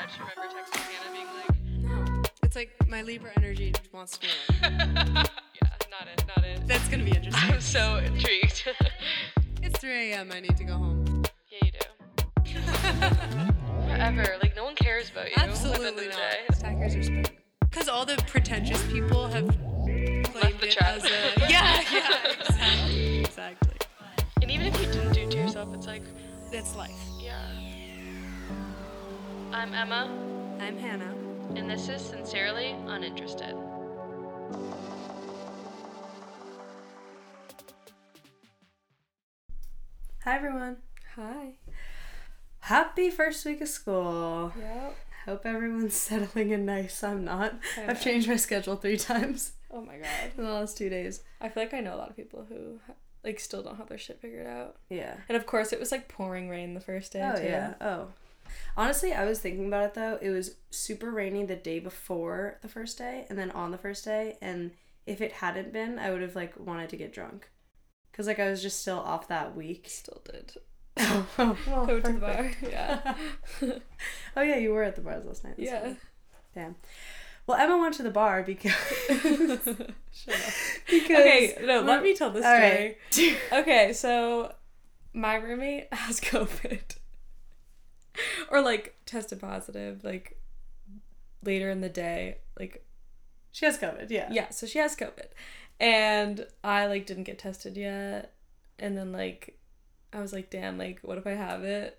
I just remember texting Hannah being like, No. It's like my Libra energy wants to be like, yeah, not it, not it. That's gonna be interesting. I'm so intrigued. it's 3 a.m. I need to go home. yeah, you do. Whatever. Like no one cares about you. at the end of Absolutely not. are. Because all the pretentious people have claimed the it chat. as a. Yeah, yeah, exactly. Exactly. And even if you didn't do it to yourself, it's like, That's life. yeah. I'm Emma, I'm Hannah. and this is Sincerely Uninterested. Hi everyone. Hi. Happy first week of school. Yep. Hope everyone's settling in nice. I'm not. I I've changed my schedule three times Oh my god. in the last two days. I feel like I know a lot of people who like still don't have their shit figured out. Yeah. And of course, it was like pouring rain the first day. Oh too. yeah. Oh. Honestly, I was thinking about it though. It was super rainy the day before the first day, and then on the first day. And if it hadn't been, I would have like wanted to get drunk, cause like I was just still off that week. Still did. oh, well, Go to the bar. Yeah. oh yeah, you were at the bars last night. Yeah. funny. Damn. Well, Emma went to the bar because Shut up. because Okay, no, let me tell this story. right. Okay, so my roommate has COVID. or like tested positive, like later in the day. Like She has COVID. Yeah. yeah, so she has COVID. And I like didn't get tested yet. And then like I was like, damn, like what if I have it?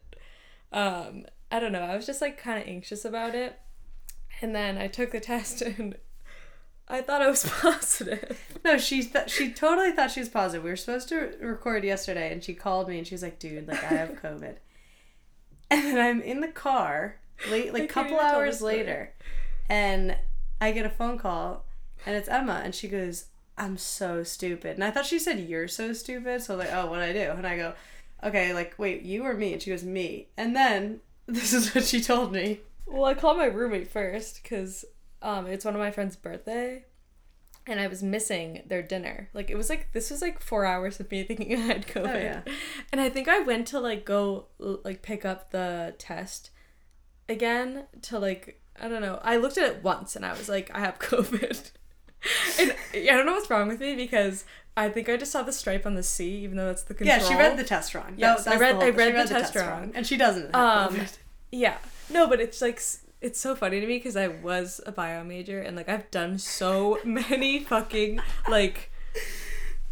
Um, I don't know. I was just like kind of anxious about it. And then I took the test and I thought I was positive. No, she th- she totally thought she was positive. We were supposed to record yesterday, and she called me, and she was like, "Dude, like I have COVID." and then I'm in the car, late, like a couple hours later, and I get a phone call, and it's Emma, and she goes, "I'm so stupid," and I thought she said, "You're so stupid," so I was like, "Oh, what do I do?" And I go, "Okay, like wait, you or me?" And she goes, "Me," and then this is what she told me. Well, I called my roommate first because um, it's one of my friend's birthday, and I was missing their dinner. Like it was like this was like four hours of me thinking I had COVID, Oh, yeah. and I think I went to like go like pick up the test again to like I don't know. I looked at it once and I was like I have COVID, and I don't know what's wrong with me because. I think I just saw the stripe on the C, even though that's the control. Yeah, she read the test wrong. Yes, I read- I read she the test wrong. and she doesn't. Um, COVID. Yeah. No, but it's like it's so funny to me because I was a bio major and like I've done so many fucking like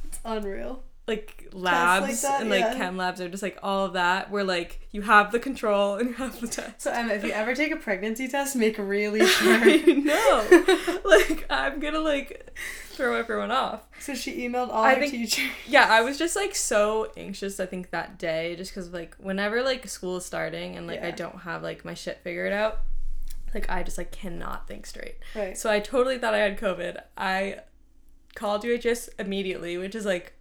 It's unreal. like labs that, and like yeah. chem labs are just like all of that where like you have the control and you have the test. So Emma, if you ever take a pregnancy test, make really sure. Know. like I'm gonna like throw everyone off. so she emailed all I her think- teachers. Yeah, I was just like so anxious. I think that day, just because like whenever like school is starting and like I don't have like my shit figured out, like I just like cannot think straight. Right. So I totally thought I had COVID. I called UHS immediately, which is like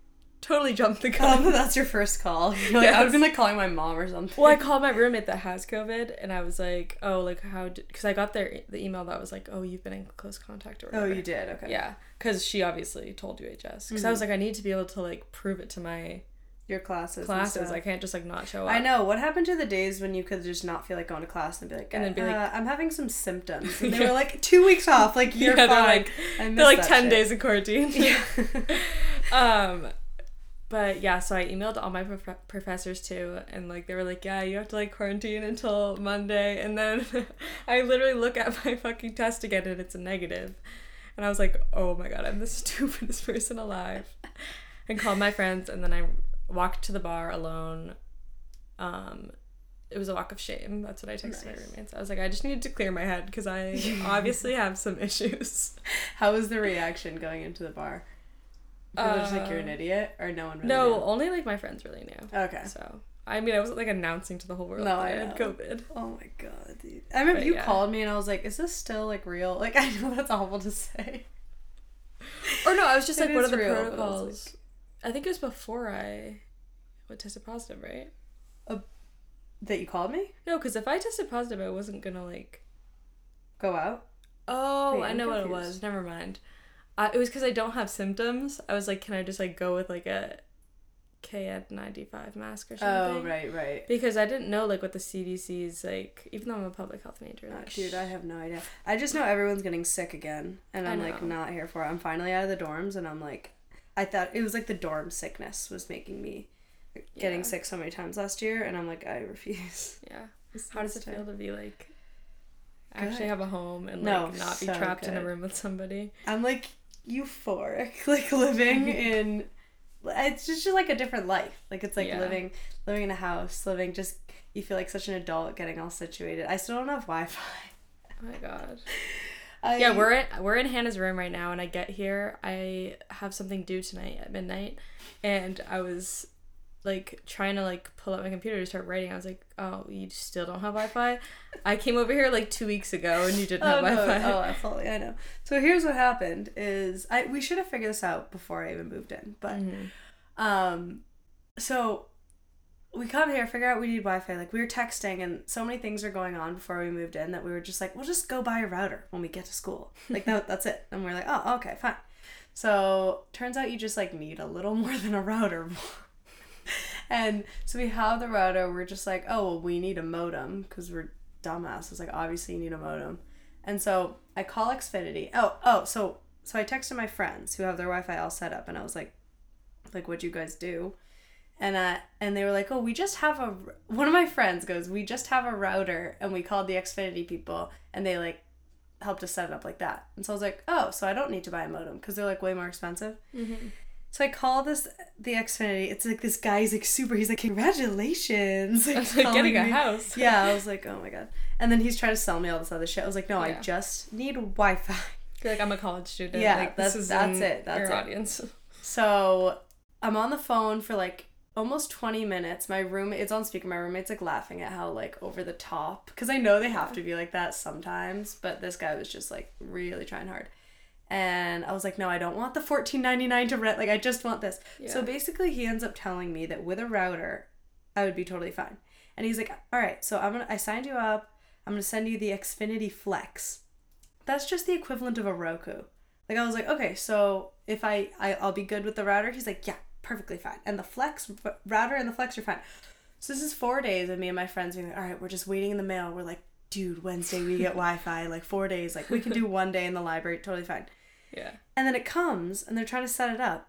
totally jumped the gun. Um, that's your first call. You're like, I would have been like calling my mom or something. well, I called my roommate that has COVID, and I was like, "Oh, like how?" Because I got their the email that was like, "Oh, you've been in close contact or Oh, you did. Okay. Yeah, because she obviously told UHS. Because I was like, I need to be able to like prove it to my Your classes. classes. I can't just like not show up. I know. What happened to the days when you could just not feel like going to class and be like, And then be uh, like- I'm having some symptoms. And they Yeah. were like, two weeks off. Like, you're Yeah, fine. they're like- They're like ten shit. days in quarantine. Yeah. um but yeah so i emailed all my prof- professors too and like they were like yeah you have to like quarantine until monday and then i literally look at my fucking test again and it's a negative and i was like oh my god i'm the stupidest person alive and called my friends and then i walked to the bar alone um it was a walk of shame that's what i texted my roommates i was like i just needed to clear my head because i obviously have some issues How was the reaction going into the bar? Were just like, you're an Uh, idiot? Or no one really no knew? only like my friends really knew Okay. So I mean, I wasn't like announcing to the whole world No, that I, I had. COVID. Oh my god, dude. I remember But you yeah. called me and I was like, is this still like real? Like, I know that's awful to say. Or no, I was just like, what are the real, but I was protocols? I think it was before I what tested positive, right? That you called me? No, because if I tested positive, I wasn't gonna like. Go out? Oh, Wait, I know what it was. Never mind. Uh, it was because I don't have symptoms. I was like, can I just like go with like a KN95 mask or something. Oh right, right. Because I didn't know like what the CDC's like. Even though I'm a public health major, Uh, like, dude, I have no idea. I just know everyone's getting sick again, and I'm like not here for it. I'm finally out of the dorms, and I'm like, I thought it was like the dorm sickness was making me getting Yeah. sick so many times last year, and I'm like, I refuse. Yeah. This How does it feel to be like actually have a home and No, like not be so trapped in a room with somebody? I'm like euphoric, like living in. It's just, just like a different life. Like it's like Yeah. living, living in a house, living just. You feel like such an adult, getting all situated. I still don't have Wi-Fi. Oh my god. I, Yeah, we're in, we're in Hannah's room right now, and I get here. I have something due tonight at midnight, and I was like trying to like pull up my computer to start writing. I was like, "Oh, you still don't have Wi-Fi?" I came over here like two weeks ago, and you didn't have Oh, no. Wi-Fi. oh, absolutely, I know. So here's what happened: is I we should have figured this out before I even moved in, but Mhm. um, so we come here, figure out we need Wi-Fi. Like we were texting, and so many things are going on before we moved in that we were just like, we'll just go buy a router when we get to school. Like that, that's it. And we're like, oh, okay, fine. So turns out you just like need a little more than a router. and so we have the router. We're just like, oh, well, we need a modem because we're dumbasses. Like obviously you need a modem. And so I call Xfinity. Oh, oh, so so I texted my friends who have their Wi-Fi all set up, and I was like, like, what'd you guys do? And uh, and they were like, oh, we just have a." One of my friends goes, we just have a router, and we called the Xfinity people, and they like helped us set it up like that. And so I was like, oh, so I don't need to buy a modem because they're like way more expensive. Mhm. So I call this the Xfinity. It's like this guy's like super. He's like, congratulations, like, like getting a house. Yeah, I was like, oh my god. And then he's trying to sell me all this other shit. I was like, no, I just need Wi-Fi. Like I'm a college student. Yeah, like, that's- that's it, that's your it. audience. So I'm on the phone for like almost 20 minutes. My room it's on speaker. My roommate's like laughing at how like over the top, because I know they have to be like that sometimes, but this guy was just like really trying hard. And I was like, no, I don't want the $14.99 to rent. Like, I just want this. So basically, he ends up telling me that with a router, I would be totally fine. And he's like, all right, so I'm gonna, I signed you up. I'm gonna send you the Xfinity Flex. That's just the equivalent of a Roku. Like I was like, okay, so if I, I I'll be good with the router. He's like, yeah, perfectly fine. And the Flex router and the Flex are fine. So this is four days, and me and my friends being like, all right, we're just waiting in the mail. We're like, dude, Wednesday we get Wi-Fi. Like four days, like we can do one day in the library, totally fine. Yeah. And then it comes, and they're trying to set it up.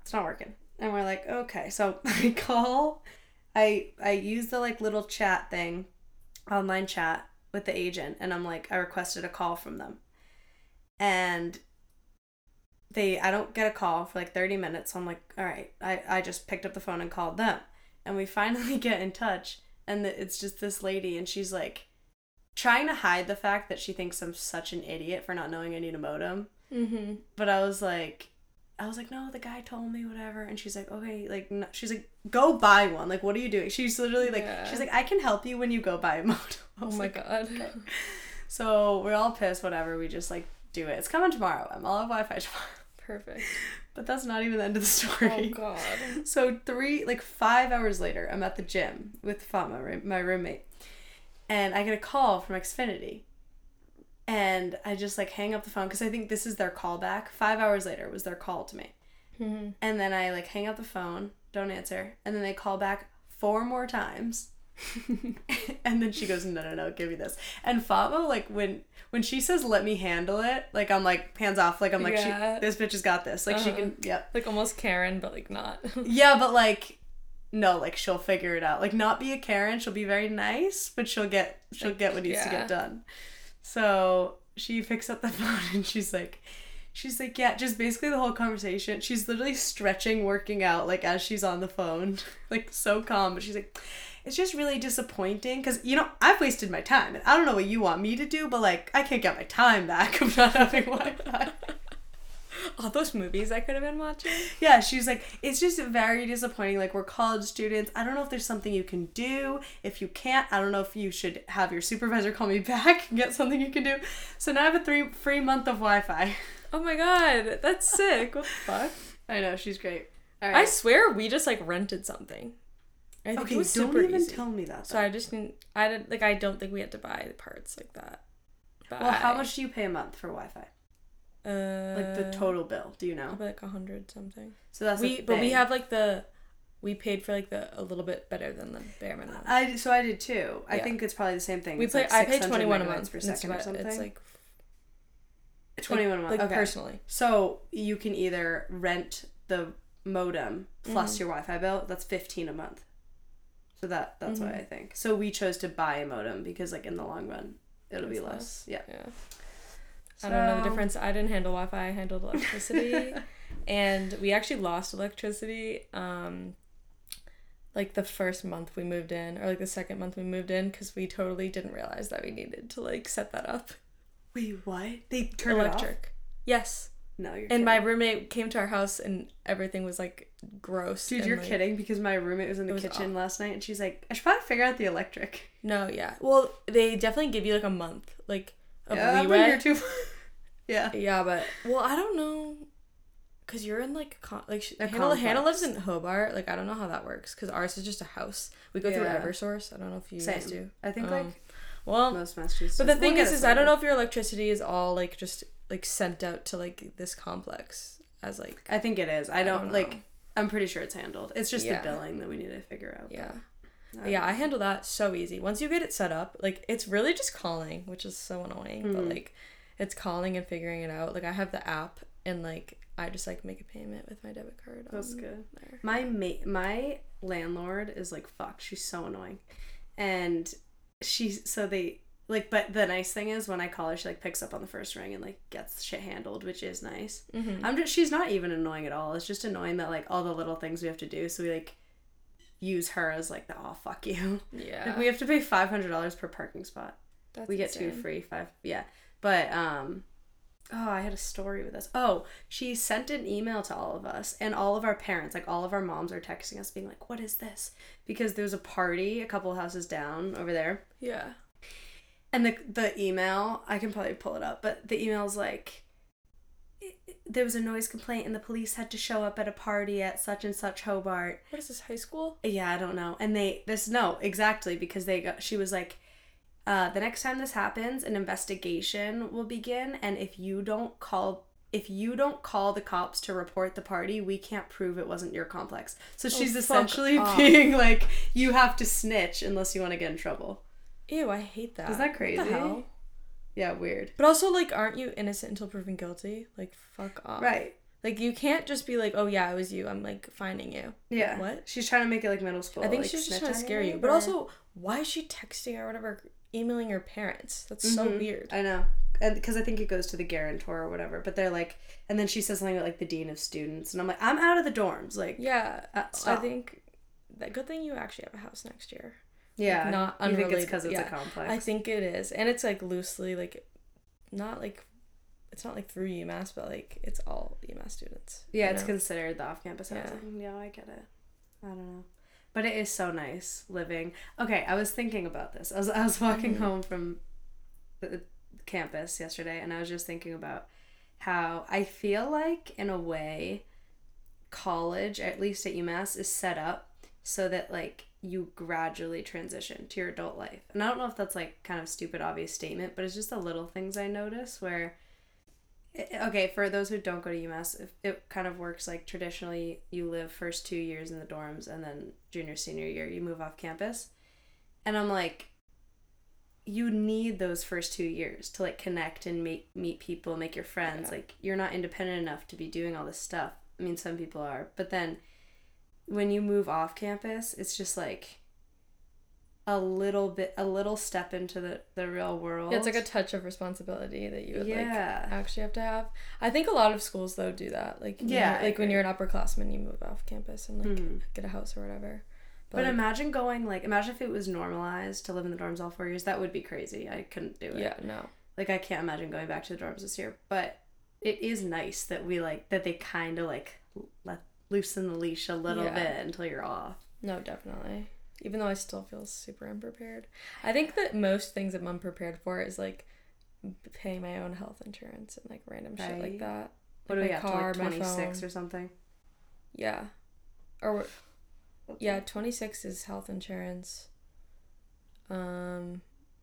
It's not working, and we're like, okay. So I call, I I use the like little chat thing, online chat with the agent, and I'm like, I requested a call from them, and they I don't get a call for like 30 minutes. So I'm like, all right, I I just picked up the phone and called them, and we finally get in touch, and the, it's just this lady, and she's like. Trying to hide the fact that she thinks I'm such an idiot for not knowing I need a modem Mm-hmm. but I was like, I was like, no, the guy told me whatever, and she's like, okay, like, no. she's like, go buy one. Like, what are you doing? She's literally like, Yeah. she's like, I can help you when you go buy a modem. Oh my like, god. okay. So we're all pissed. Whatever. We just like do it. It's coming tomorrow. I'm all have Wi-Fi tomorrow. Perfect. But that's not even the end of the story. Oh god. So three, like five hours later, I'm at the gym with Fama, my roommate, and I get a call from Xfinity, and I just like hang up the phone because I think this is their callback. Five hours later was their call to me, Mm-hmm. and then I like hang up the phone, don't answer, and then they call back four more times. and then she goes, No, no, no, give me this. And Fama, like when when she says let me handle it, like I'm like hands off, like I'm like Yeah. she this bitch has got this. Like she Uh-huh. can yep. Like almost Karen, but like not. Yeah, but like no, like she'll figure it out. Like not be a Karen, she'll be very nice, but she'll get she'll Like, get what needs to get done. So she picks up the phone and she's like she's like, Yeah, just basically the whole conversation. She's literally stretching, working out, like as she's on the phone. Like so calm, but she's like it's just really disappointing because you know I've wasted my time and I don't know what you want me to do, but like I can't get my time back of not having Wi-Fi. All those movies I could have been watching. Yeah, she's like, it's just very disappointing. Like, we're college students. I don't know if there's something you can do. If you can't, I don't know if you should have your supervisor call me back and get something you can do. So now I have a three free month of Wi Fi. Oh my god, that's sick. What the fuck? I know, she's great. All I swear we just like rented something. I think okay, it was don't super even easy. tell me that. So I just didn't. I didn't like. I don't think we had to buy the parts like that. But well, how I- much do you pay a month for Wi Fi? Uh, Like the total bill, do you know? Probably like a hundred something. So that's we the but we thing. have like the we paid for like the a little bit better than the bare minimum. I so I did too. I Yeah. think it's probably the same thing. we It's play. like I pay 600 twenty one a megabytes month per and it's second or about- something. It's like twenty one a month. like okay. personally. So you can either rent the modem plus Mhm. your Wi-Fi bill. That's fifteen a month. So that that's Mhm. why I think. So we chose to buy a modem because like in the long run it'll be less. less. Yeah. Yeah. I don't know the difference. I didn't handle Wi-Fi. I handled electricity, and we actually lost electricity. Um, like the first month we moved in, or like the second month we moved in, because we totally didn't realize that we needed to like set that up. Wait, what? They turn it off? Electric. Yes. No, you're And my roommate came to our house, and everything was like gross. Dude, and, you're like- kidding because my roommate was in the was kitchen last night and she's like, I should probably figure out the electric. No, yeah. Well, they definitely give you like a month, like of yeah, I've been leeway. here too. yeah. Yeah, but well, I don't know, cause you're in like con- like A Hannah, Hannah lives in Hobart. Like I don't know how that works, cause ours is just a house. We go through EverSource. I don't know if you guys do. I think Um, like Well, most Massachusetts. but the We'll thing get is, I don't know if your electricity is all like just like sent out to like this complex as like I think it is. I don't, don't like. know. I'm pretty sure it's handled. It's just Yeah. the billing that we need to figure out. yeah. I Yeah, I handle that so easy. Once you get it set up, like it's really just calling, which is so annoying, but Mhm. like it's calling and figuring it out. Like I have the app and like I just like make a payment with my debit card. That's good. There. My mate, my landlord is like fuck. She's so annoying, and she's so they like. But the nice thing is when I call her, she like picks up on the first ring and like gets shit handled, which is nice. Mm-hmm. I'm just she's not even annoying at all. It's just annoying that like all the little things we have to do. So we like use her as like the oh fuck you. Yeah. Like we have to pay five hundred dollars per parking spot. That's we get two free five yeah but um oh i had a story with this oh she sent an email to all of us and all of our parents like all of our moms are texting us being like what is this because there's a party a couple houses down over there Yeah. And the the email i can probably pull it up but the email's like there was a noise complaint and the police had to show up at a party at such and such hobart What is this high school? yeah, I don't know. And they this no, exactly because they got she was like uh the next time this happens, an investigation will begin and if you don't call if you don't call the cops to report the party, we can't prove it wasn't your complex. So she's fuck essentially off. being like you have to snitch unless you want to get in trouble. Ew, I hate that. Is that crazy? hell? Yeah, weird. But also, like, aren't you innocent until proven guilty? Like, fuck off. Right. Like, you can't just be like, oh yeah, it was you. I'm like finding you. Yeah. What? She's trying to make it like middle school. I think like, she's just trying to scare you. But also, why is she texting or whatever, emailing her parents? That's so Mhm. weird. I know. And because I think it goes to the guarantor or whatever. But they're like, and then she says something about like the dean of students. And I'm like, I'm out of the dorms. Like, Yeah, Uh, I think that good thing you actually have a house next year. Yeah. not You think it's because it's yeah. a complex? I think it is, and it's like loosely like, not like, it's not like through UMass, but like it's all UMass students. yeah, it's know? considered the off-campus Yeah. housing. Yeah, I get it. I don't know. But it is so nice living. Okay, I was thinking about this. I was I was walking Mhm. home from the campus yesterday, and I was just thinking about how I feel like, in a way, college, at least at UMass, is set up so that like you gradually transition to your adult life. And I don't know if that's like kind of stupid obvious statement, but it's just the little things I notice where eh, okay, for those who don't go to UMass, if it kind of works like traditionally you live first 2 years in the dorms and then junior senior year you move off campus. And I'm like you need those first 2 years to like connect and make meet people, make your friends. Yeah. Like you're not independent enough to be doing all this stuff. I mean, some people are, but then when you move off campus, it's just like a little bit a little step into the the real world. Yeah, it's like a touch of responsibility that you would like actually have to have. I think a lot of schools though do that. Like Yeah, know, like when you're an upperclassman, you move off campus and like Mhm. get a house or whatever. But like, imagine going like imagine if it was normalized to live in the dorms all four years. That would be crazy. I couldn't do it. yeah, no, Like I can't imagine going back to the dorms this year. But it is nice that we like that they kind of like let loosen the leash a little Yeah. bit until you're off. no, definitely. Even though I still feel super unprepared, I think that most things I'm unprepared for is like paying my own health insurance and like random shit like that. What do we have to like twenty six or something? Yeah, or yeah, twenty six is health insurance. Um,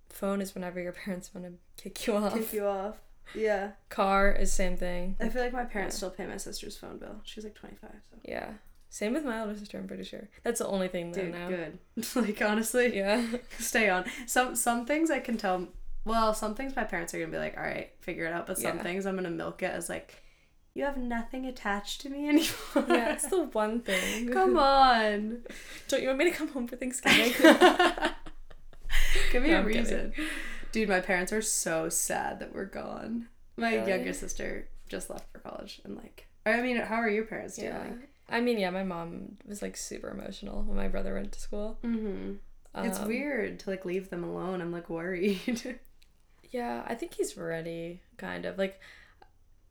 phone is whenever your parents want to kick you off. Kick you off. Yeah. Car is same thing. I feel like my parents Yeah. still pay my sister's phone bill. She's like twenty five. So Yeah. Same with my older sister, I'm pretty sure. That's the only thing though Dude, now. good. like honestly, Yeah. stay on. Some some things I can tell. Well, some things my parents are gonna be like, all right, figure it out. But some Yeah. things I'm gonna milk it as like, you have nothing attached to me anymore. Yeah, it's the one thing. Come on. Don't you want me to come home for Thanksgiving? Give me No, a I'm kidding. Dude, my parents are so sad that we're gone. My Really? younger sister just left for college and like I mean, how are your parents doing? yeah. I mean, yeah, my mom was like super emotional when my brother went to school. Mm-hmm. it's Um, weird to like leave them alone. I'm like worried. Yeah, I think he's ready, kind of. Like,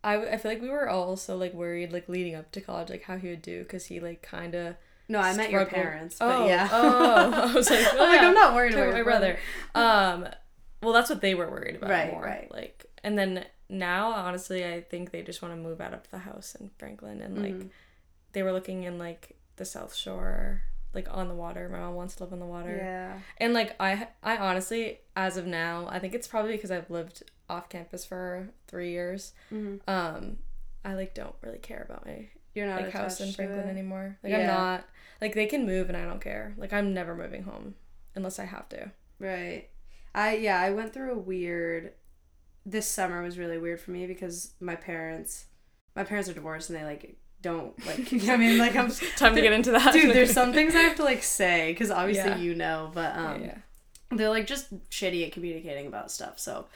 I, I feel like we were all so like worried, like leading up to college, like how he would do, because he like kind of. no, I met your parents, but Oh, yeah. oh, I was like, I'm like, I'm not worried about my brother. Um, well, that's what they were worried about Right, more. right. Like, and then now, honestly, I think they just want to move out of the house in Franklin, and like, Mhm. they were looking in like the South Shore, like on the water. My mom wants to live on the water. Yeah. And like I I honestly as of now, I think it's probably because I've lived off campus for 3 years. Mhm. Um I like don't really care about my You're not like house in Franklin anymore. Like I'm not like they can move and I don't care. Like I'm never moving home unless I have to. Right. I yeah, I went through a weird this summer was really weird for me because my parents my parents are divorced and they like don't like I mean like I'm Time to get into that. Dude, there's some things I have to like say cuz obviously Yeah. you know, but Yeah, um yeah. they're like just shitty at communicating about stuff. So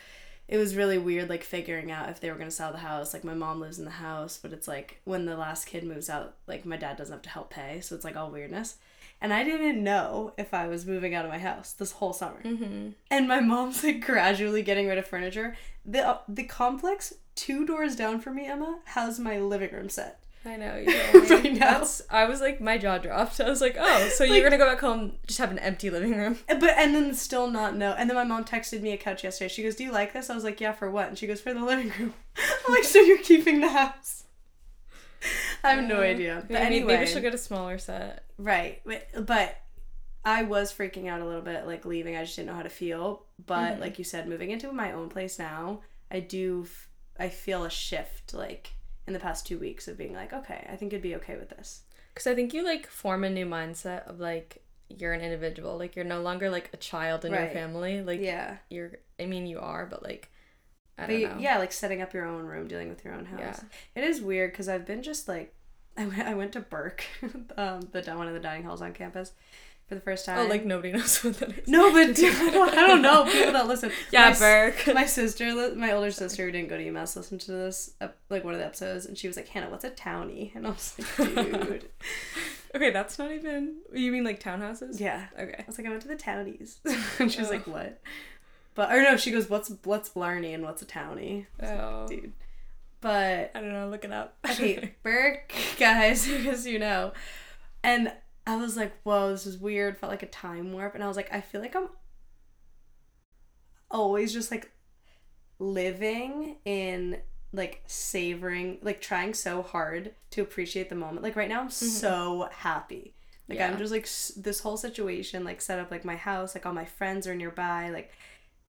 it was really weird like figuring out if they were going to sell the house. Like my mom lives in the house, but it's like when the last kid moves out, like my dad doesn't have to help pay, so it's like all weirdness. And I didn't know if I was moving out of my house this whole summer. Mhm. And my mom's like gradually getting rid of furniture. The uh, the complex two doors down from me, Emma, has my living room set. I know you me. I. That's I was like my jaw dropped. I was like, "Oh, so Like- you're going to go back home just have an empty living room?" But and then still not know. And then my mom texted me a couch yesterday. She goes, "Do you like this?" I was like, "Yeah, for what?" And she goes, "For the living room." I'm like, "So you're keeping the house?" I have no idea. But Maybe, anyway, maybe she'll get a smaller set. Right. But- I was freaking out a little bit, like leaving. I just didn't know how to feel. But Mhm. like you said, moving into my own place now, I do. f- I feel a shift, like in the past two weeks, of being like, okay, I think I'd be okay with this. Because I think you like form a new mindset of like you're an individual. Like you're no longer like a child in your family. Like yeah. you're. I mean, you are, but like I But don't know. yeah, like setting up your own room, dealing with your own house. Yeah. It is weird because I've been just like, I went, I went to Berk, um, the one of the dining halls on campus, for the first time. Oh, like nobody knows what that is. no, but dude, I don't, I don't know people that listen. Yeah, my, Berk. My sister, my older sister who didn't go to UMass, listened to this like one of the episodes, and she was like, "Hannah, what's a townie?" And I was like, "Dude, okay, that's not even. You mean like townhouses? yeah." Okay. I was like, "I went to the townies," and she was Oh. like, "What?" But or no, she goes, "What's what's Blarney and what's a townie?" Was like, Oh. dude. But I don't know. Look it up. okay, Berk, guys, because you know. And I was like, whoa, this is weird. Felt like a time warp. And I was like, I feel like I'm always just like living in like savoring, like trying so hard to appreciate the moment. Like right now, I'm mm-hmm. so happy. Like I'm just like s- this whole situation, like set up like my house, like all my friends are nearby. Like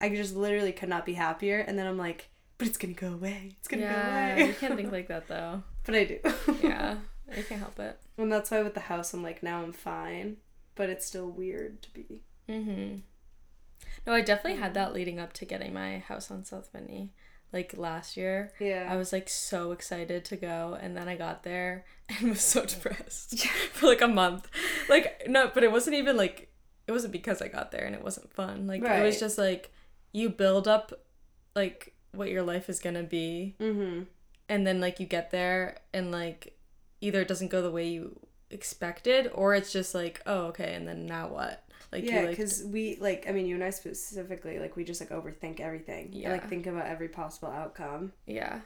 I just literally could not be happier. And then I'm like, but it's gonna go away. It's gonna yeah, go away. you can't think like that though. but I do. Yeah, I can't help it. And that's why with the house, I'm like, now I'm fine, but it's still weird to be. Mm-hmm. No, I definitely had that leading up to getting my house on South Vinny. Like last year, Yeah. I was like so excited to go, and then I got there and was so depressed for like a month. Like no, but it wasn't even like it wasn't because I got there and it wasn't fun. Like it was just like you build up like what your life is gonna be, mm-hmm. and then like you get there and like either it doesn't go the way you expected, or it's just like oh okay, and then now what? Like yeah, you like because we like, I mean, you and I specifically, like, we just like overthink everything. Yeah. Yeah. like think about every possible outcome. yeah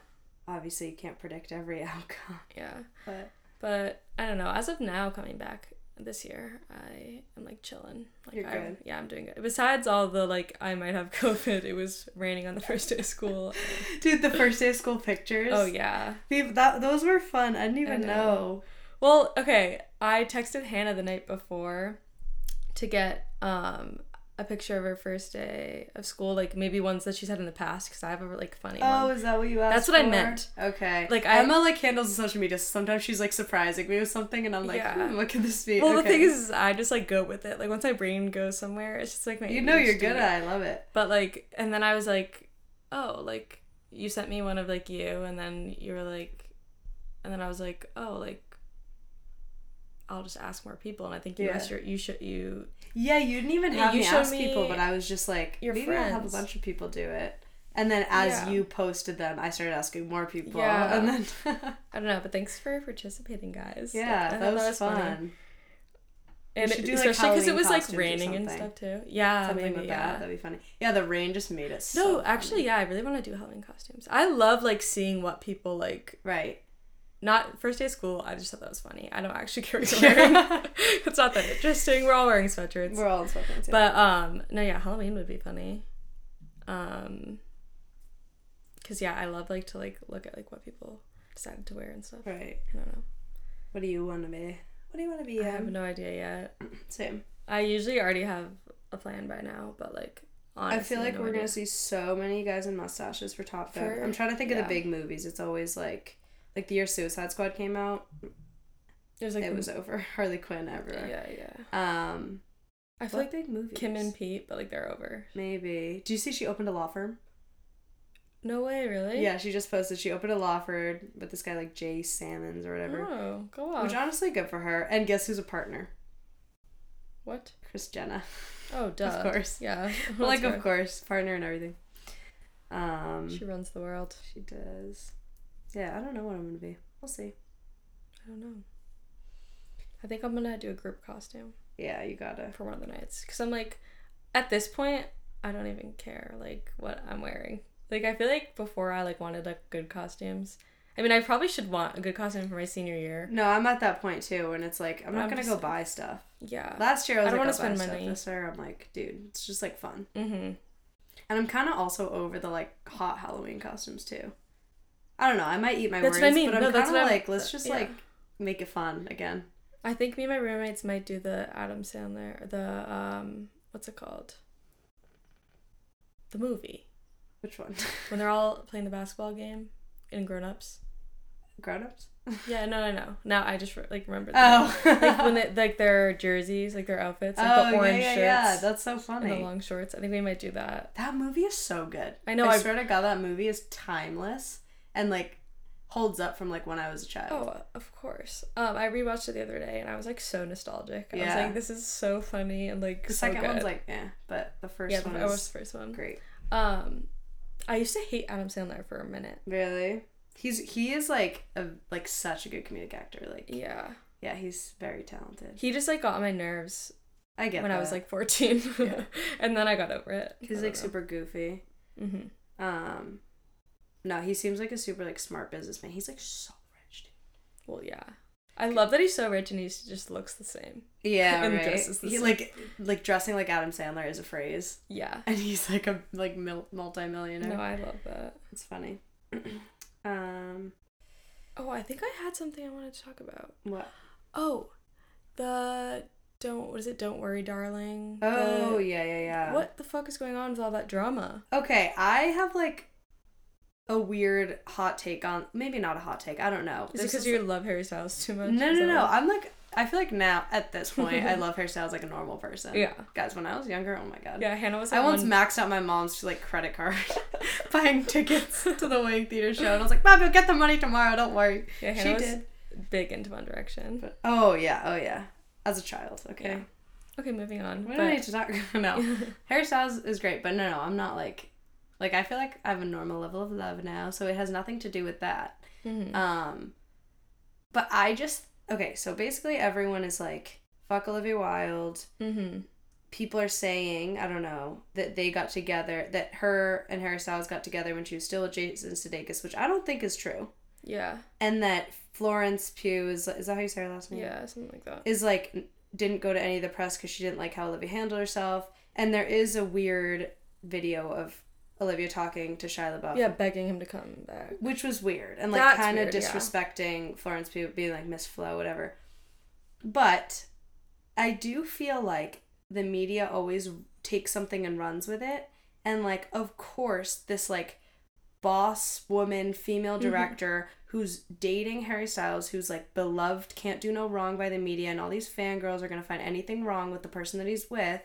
Obviously, you can't predict every outcome, yeah. but But I don't know. As of now, coming back this year, I am like chilling. Like You're I, good. Yeah, I'm doing good. Besides all the like, I might have COVID. It was raining on the first day of school. dude, the first day of school pictures. oh yeah. we, that those were fun. I didn't even know. know. Well, okay. I texted Hannah the night before to get um a picture of her first day of school, like maybe ones that she's had in the past, because I have a like funny Oh, one. is that what you asked? That's what I meant. Okay. Like, I- Emma like handles the social media. so Sometimes she's like surprising me with something, and I'm like, Yeah. hmm, what could this be? Well, the thing is, is, I just like go with it. Like once my brain goes somewhere, it's just like my you know you're good at. it. I love it. But like, and then I was like, oh, like you sent me one of like you, and then you were like, and then I was like, oh, like I'll just ask more people, and I think you Yeah. asked your, you should you Yeah, you didn't even have you me ask people, but I was just like, your maybe I'll have a bunch of people do it. And then as Yeah. you posted them, I started asking more people. Yeah. And then I don't know, but thanks for participating, guys. yeah, I that thought was, fun. And it, do, like, especially because it was like raining and stuff too. Yeah, Something maybe like yeah. that. That'd be funny. Yeah, the rain just made it so no, funny. actually, yeah, I really want to do Halloween costumes. I love like seeing what people like. Right. Not first day of school. I just thought that was funny. I don't actually care what you're wearing. it's not that interesting. We're all wearing sweatshirts. We're all in sweatpants. yeah. But um, no, yeah, Halloween would be funny. Um, cause yeah, I love like to like look at like what people decided to wear and stuff. right. I don't know. What do you want to be? What do you want to be? I have no idea yet. Same. I usually already have a plan by now, but like honestly, I feel like no we're idea. gonna see so many guys in mustaches for Top Gun. I'm trying to think of the big movies. It's always like, like the year Suicide Squad came out, There's like it the- was over. Harley Quinn everywhere. yeah, yeah. Um, I feel like they movies? Kim and Pete, but like they're over. maybe. Do you see she opened a law firm? No way, really? Yeah, she just posted she opened a law firm with this guy like Jay Sammons or whatever. Oh, go on. Which honestly good for her. And guess who's a partner? what? Kris Jenner. Oh, duh. Of course. Yeah. like That's of course, partner and everything. Um, She runs the world. she does. Yeah, I don't know what I'm gonna be. We'll see. I don't know. I think I'm gonna do a group costume Yeah, you gotta. for one of the nights because I'm like, at this point, I don't even care like what I'm wearing. Like I feel like before I like wanted like good costumes. I mean, I probably should want a good costume for my senior year. No, I'm at that point too, and it's like I'm not I'm gonna just- go buy stuff. Yeah. Last year I was I don't like, wanna I'll buy spend stuff. money. This year I'm like, dude, it's just like fun. Mm-hmm. And I'm kind of also over the like hot Halloween costumes too. I don't know. I might eat my That's words, what I mean. but I'm kind of like, let's just yeah. like make it fun again. I think me and my roommates might do the Adam Sandler, the um, what's it called? The movie Which one? when they're all playing the basketball game in Grown Ups. Grown ups. Yeah, no, no, no. Now I just like remember. That. Oh. like when it, like their jerseys, like their outfits, like oh the orange yeah, yeah, shirts yeah. That's so and funny. the long shorts. I think we might do that. That movie is so good. I know, I, I- swear to God, that movie is timeless and like holds up from like when I was a child. Oh, of course. Um, I rewatched it the other day and I was like so nostalgic. Yeah. I was like, this is so funny and like the so second good. one's like, yeah, but the first yeah, one the, is watched the first one. great. Um, I used to hate Adam Sandler for a minute. Really, he's he is like a like such a good comedic actor. Like, Yeah, yeah, he's very talented. he just like got on my nerves I get when I was like fourteen, Yeah. and then I got over it. he's like super goofy. hmm Um, no, he seems like a super like smart businessman. He's like so rich, dude. Well, yeah. I love that he's so rich and he just looks the same. Yeah, And right. dresses the He same. like like dressing like Adam Sandler is a phrase, Yeah. and he's like a like mil- multi-millionaire. No, I love that. It's funny. um, Oh, I think I had something I wanted to talk about. what? Oh, the don't what is it? Don't worry, darling. Oh The- yeah, yeah, yeah. what the fuck is going on with all that drama? Okay, I have like a weird hot take on. Maybe not a hot take. I don't know. Is it This because you love Harry Styles too much? No, no, no. I'm like. I feel like now at this point, I love Harry Styles like a normal person. Yeah. Guys, when I was younger, oh my god. Yeah, Hannah was. I once one- maxed out my mom's like credit card, buying tickets to the Wayne Theater show, and I was like, "Mom, you'll get the money tomorrow. Don't worry." Yeah, she Hannah was did. big into One Direction. But, oh yeah, oh yeah. As a child, okay. Yeah. Okay, moving on. We but- don't need to talk. no, Harry Styles is great, but no, no, I'm not like, like I feel like I have a normal level of love now, so it has nothing to do with that. Mhm. Um, but I just okay. So basically, everyone is like, "Fuck Olivia Wilde." Mhm. People are saying, I don't know, that they got together, that her and Harry Styles got together when she was still with Jason Sudeikis, which I don't think is true, Yeah. and that Florence Pugh is is that how you say her last name? Yeah, something like that. Is like didn't go to any of the press because she didn't like how Olivia handled herself, and there is a weird video of Olivia talking to Shia LaBeouf. Yeah, begging him to come back. which was weird and like kind of weird, yeah. disrespecting Florence Pugh being like Miss Flo, whatever. But I do feel like the media always takes something and runs with it. And like, of course, this like boss woman female director who's dating Harry Styles, who's like beloved, can't do no wrong by the media, and all these fangirls are gonna find anything wrong with the person that he's with.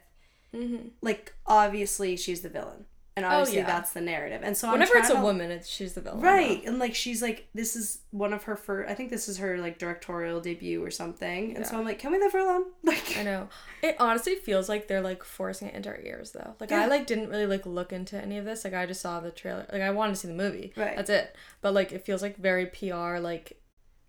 Mm-hmm. Like, obviously, she's the villain, and oh, obviously yeah. that's the narrative. And so I'm Whenever it's a to- woman, it's she's the villain. Right, and like she's like, this is one of her first. I think this is her like directorial debut or something. And so I'm like, can we leave her alone? Like, I know. It honestly feels like they're like forcing it into our ears though. Like Yeah. I like didn't really like look into any of this. Like I just saw the trailer. Like I wanted to see the movie. Right. That's it. But like it feels like very PR like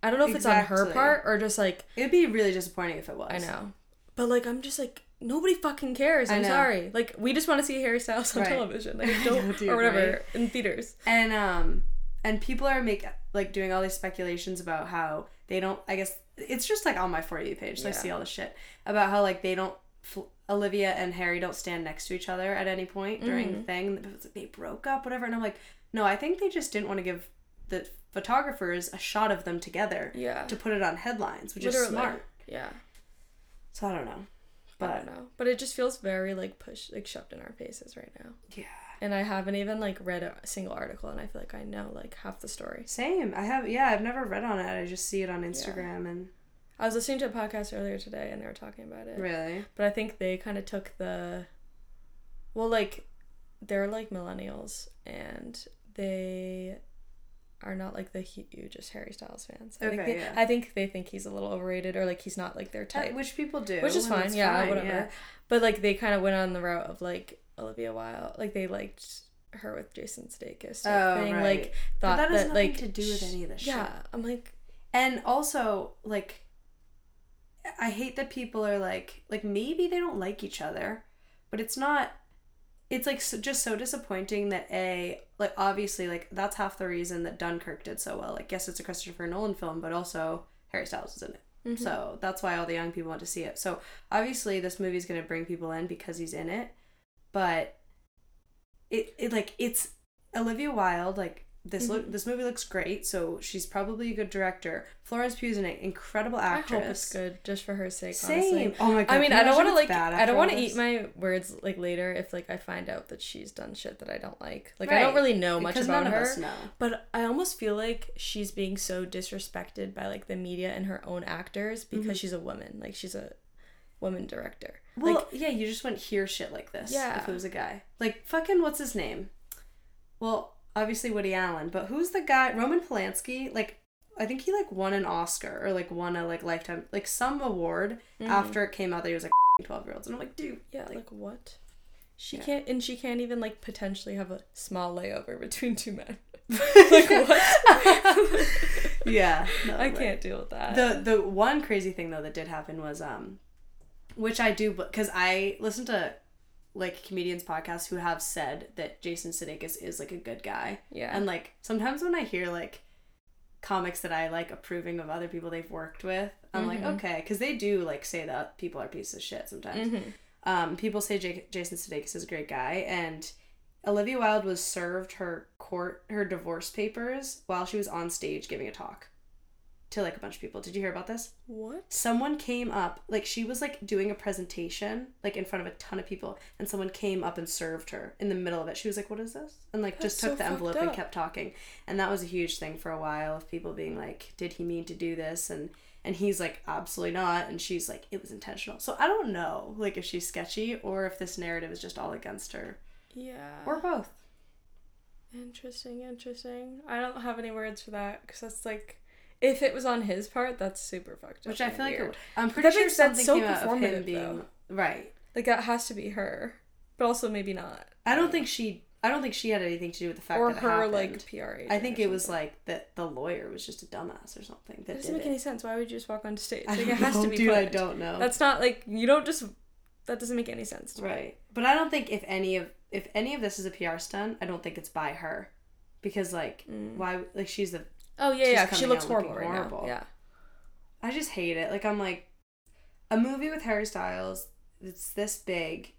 I don't know if it's on her part or just like it'd be really disappointing if it was. I know. But like I'm just like nobody fucking cares. I'm sorry. Like we just want to see Harry Styles on Right. television. Like don't know, dude, or whatever right? in theaters. And um, and people are make like doing all these speculations about how they don't. I guess it's just like on my for you page. So I see all this shit about how like they don't. fl- Olivia and Harry don't stand next to each other at any point during Mm-hmm. the thing. They broke up, whatever. And I'm like, no, I think they just didn't want to give the photographers a shot of them together Yeah. to put it on headlines, which is smart. Yeah. So I don't know, But I don't know. But it just feels very like pushed like shoved in our faces right now. yeah, And I haven't even like read a single article and I feel like I know like half the story. same. I have yeah, I've never read on it. I just see it on Instagram and I was listening to a podcast earlier today and they were talking about it. really But I think they kind of took the well like they're like millennials and they are not like the hugest Harry Styles fans. I think Okay, they, yeah. I think they think he's a little overrated or like he's not like their Uh, type. which people do, which is fine, yeah, fine, whatever. yeah. But like they kind of went on the route of like Olivia Wilde, like they liked her with Jason Sudeikis Oh, thing, right. like But that has that, nothing like to do with any of this Yeah, shit. I'm like, And also, like, I hate that people are like, like maybe they don't like each other, but it's not. It's like so, just so disappointing that a like obviously like that's half the reason that Dunkirk did so well. Like, yes, it's a Christopher Nolan film, but also Harry Styles is in it. Mm-hmm. So that's why all the young people want to see it. So obviously this movie is going to bring people in because he's in it, but it it like it's Olivia Wilde like this Mm-hmm. look this movie looks great. So she's probably a good director. Florence Pugh is an incredible I actress. hope it's good just for her sake. Same. Honestly. Oh my god. I mean, I don't want to like, I don't want to eat my words like later if like I find out that she's done shit that I don't like. Like I don't really know much Because about none of her. us know. But I almost feel like she's being so disrespected by like the media and her own actors because Mm-hmm. she's a woman. Like she's a woman director. Well, like yeah, you just wouldn't hear shit like this Yeah. if it was a guy. Like fucking what's his name? Well, obviously Woody Allen, but who's the guy? Roman Polanski. Like, I think he like won an Oscar or like won a like lifetime like some award after it came out that he was like twelve year olds, and I'm like, dude, yeah, like, what? She Yeah. can't, and she can't even like potentially have a small layover between two men. like what? yeah, no, I right. can't deal with that. The the one crazy thing though that did happen was um, which I do because I listen to like comedians podcasts who have said that Jason Sudeikis is like a good guy. Yeah. And like sometimes when I hear like comics that I like approving of other people they've worked with, I'm like okay, because they do like say that people are pieces of shit sometimes. Mm-hmm. Um, people say J- Jason Sudeikis is a great guy, and Olivia Wilde was served her court her divorce papers while she was on stage giving a talk to like a bunch of people. Did you hear about this? what? Someone came up, like she was like doing a presentation, like in front of a ton of people, and someone came up and served her in the middle of it. She was like, "What is this?" And like just took so the envelope and kept talking. And that was a huge thing for a while of people being like, "Did he mean to do this?" and and he's like, "Absolutely not." And she's like, "It was intentional." So I don't know, like if she's sketchy or if this narrative is just all against her Yeah. or both. Interesting, interesting. I don't have any words for that because that's like, if it was on his part, that's super fucked up. Which I feel like weird. it, I'm pretty that sure makes- that's something so came out of him being though. right. like that has to be her, but also maybe not, I don't think she. I don't think she had anything to do with the fact or that her happened. like PR. I think it was like that the lawyer was just a dumbass or something that That doesn't make it. any sense. Why would you just walk on stage? Like it has know, to be dude. I don't know. That's not like you don't just. That doesn't make any sense. To me. right. But I don't think if any of if any of this is a PR stunt, I don't think it's by her, because like Mm. why like she's the Oh yeah, She's yeah. She looks horrible right horrible. now. Yeah. I just hate it. Like I'm like a movie with Harry Styles. It's this big,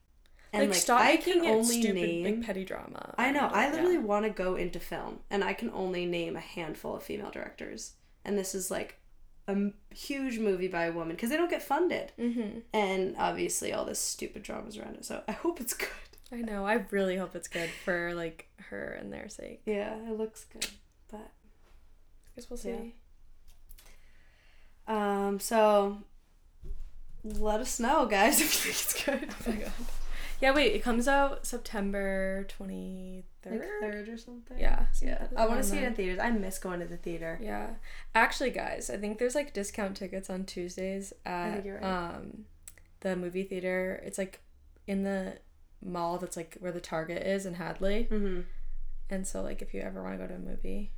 and like, like, stop I can only stupid, name. like petty drama. I know. I yeah. literally want to go into film, and I can only name a handful of female directors, and this is like a huge movie by a woman because they don't get funded, Mm-hmm. and obviously all this stupid dramas around it. So I hope it's good. I know. I really hope it's good for like her and their sake. Yeah, it looks good, guess we'll see. Yeah. um, so let us know, guys, if you think it's good. Oh my god. Yeah, wait, it comes out September 23rd? Like third or something. Yeah. Yeah, I want to see it in theaters. I miss going to the theater. Yeah. Actually, guys, I think there's like discount tickets on Tuesdays at right. um the movie theater. It's like in the mall that's like where the Target is in Hadley. Mm-hmm. And so like if you ever want to go to a movie.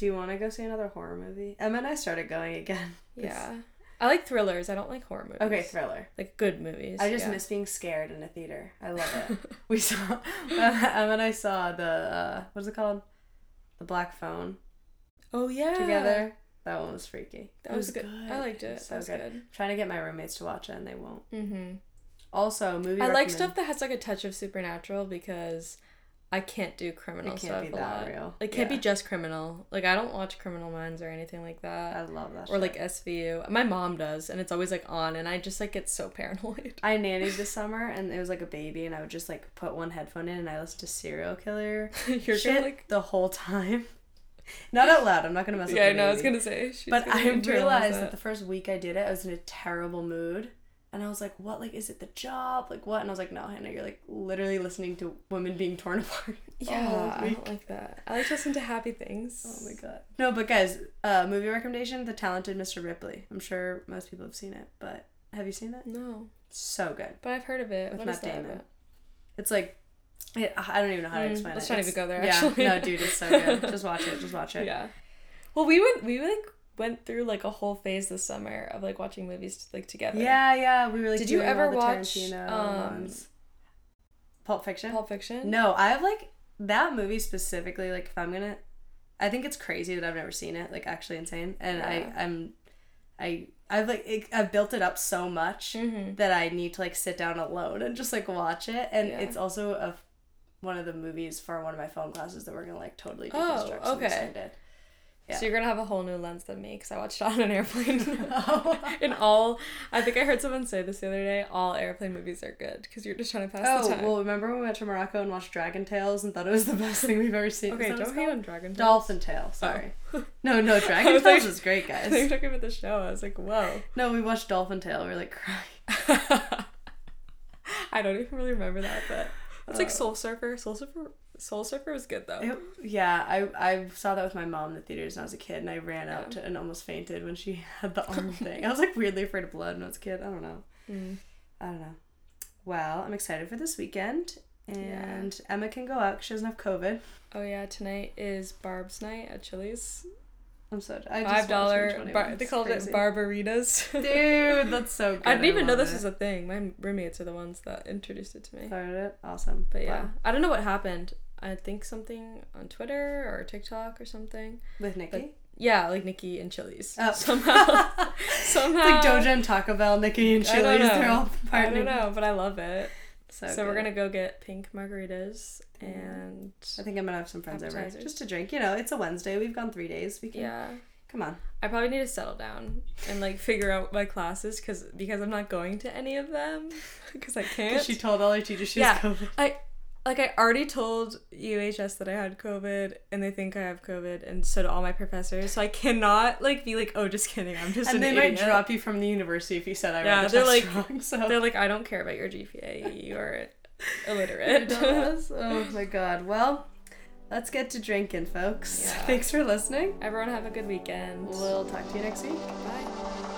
Do you want to go see another horror movie? Emma and I started going again. Yeah. I like thrillers. I don't like horror movies. Okay, thriller. Like good movies. I just yeah. miss being scared in a theater. I love it. we saw Emma and I saw the uh, what's it called, the Black Phone Oh yeah. together. That one was freaky. That was good. I liked it. So that was good. good. trying to get my roommates to watch it and they won't. Mm-hmm. Also, movie. I like stuff that has like a touch of supernatural because I can't do criminal It can't stuff be a that lot. real. It can't be just criminal. Like I don't watch Criminal Minds or anything like that. I love that. or shit. like SVU. My mom does, and it's always like on, and I just like get so paranoid. I nannied this summer and it was like a baby and I would just like put one headphone in and I listened to serial killer You're shit gonna like. the whole time. Not out loud. I'm not gonna mess Yeah, I with the know. I was gonna say. She's but gonna I realized that. that the first week I did it, I was in a terrible mood. And I was like, what? Like, is it the job? Like, what? And I was like, no, Hannah, you're like literally listening to women being torn apart. Yeah, I don't like that. I like to listen to happy things. Oh my god. No, but guys, uh, movie recommendation: The Talented Mr. Ripley. I'm sure most people have seen it, but have you seen it? No, So good. but I've heard of it. With What Matt Damon. It's like, it, I don't even know how to Mm, explain let's it. not It's- even go there, Yeah, actually. no, dude, it's so good. Just watch it. Just watch it. Yeah. Well, we went. We like went through like a whole phase this summer of like watching movies like together. Yeah, yeah. We were like. Did you ever watch, um. Pulp Fiction? Pulp Fiction. No, I have like that movie specifically. Like, if I'm gonna, I think it's crazy that I've never seen it. Like, actually insane. And Yeah. I, I'm, I, I've like, it, I've built it up so much Mm-hmm. that I need to like sit down alone and just like watch it. And Yeah. it's also a, one of the movies for one of my phone classes that we're gonna like totally Oh, deconstruct. I'm okay. Yeah. So you're gonna have a whole new lens than me because I watched it on an airplane. Oh. In all, I think I heard someone say this the other day. All airplane movies are good because you're just trying to pass Oh the time. well, remember when we went to Morocco and watched Dragon Tales and thought it was the best thing we've ever seen? Okay, that what it's don't hate on Dragon. Tales. Dolphin Tale. Oh. Sorry. No, no, Dragon Tales like- is great, guys. think you're talking about the show. I was like, whoa. No, we watched Dolphin Tale. We were like crying. I don't even really remember that, but it's like Oh. Soul Surfer. Soul Surfer. Soul Surfer was good though. It- yeah, I I saw that with my mom in the theaters when I was a kid, and I ran out to, and almost fainted when she had the arm thing. I was like weirdly afraid of blood when I was a kid. I don't know. Mm. I don't know. Well, I'm excited for this weekend, and Emma can go out 'cause she doesn't have COVID. Oh yeah, tonight is Barb's night at Chili's. I'm so I Five dollar. Bar- they called crazy. it Barbaritas. Dude, that's so good. I didn't even know this it. was a thing. My roommates are the ones that introduced it to me. Started it. Awesome. But yeah, Wow. I don't know what happened. I think something on Twitter or TikTok or something. With Nicki. Yeah, like Nicki and Chili's. Oh. Somehow. somehow. It's like Doja and Taco Bell, Nicki and I Chili's. They're all I partnering. don't know, but I love it. So, So, we're gonna go get pink margaritas and I think I'm gonna have some friends over just to drink. You know, it's a Wednesday. We've gone three days. We can. yeah. Come on. I probably need to settle down and like figure out my classes because because I'm not going to any of them because I can't. She told all her teachers she Yeah. COVID. I like I already told UHS that I had COVID and they think I have COVID and so do all my professors. So I cannot like be like, oh, just kidding. I'm just And an they might drop you from the university if you said I Yeah, they're like- wrong. So They're like, I don't care about your GPA. You are illiterate. Oh my god. Well, let's get to drinking, folks. Yeah. Thanks for listening. Everyone have a good weekend. We'll talk to you next week. Bye.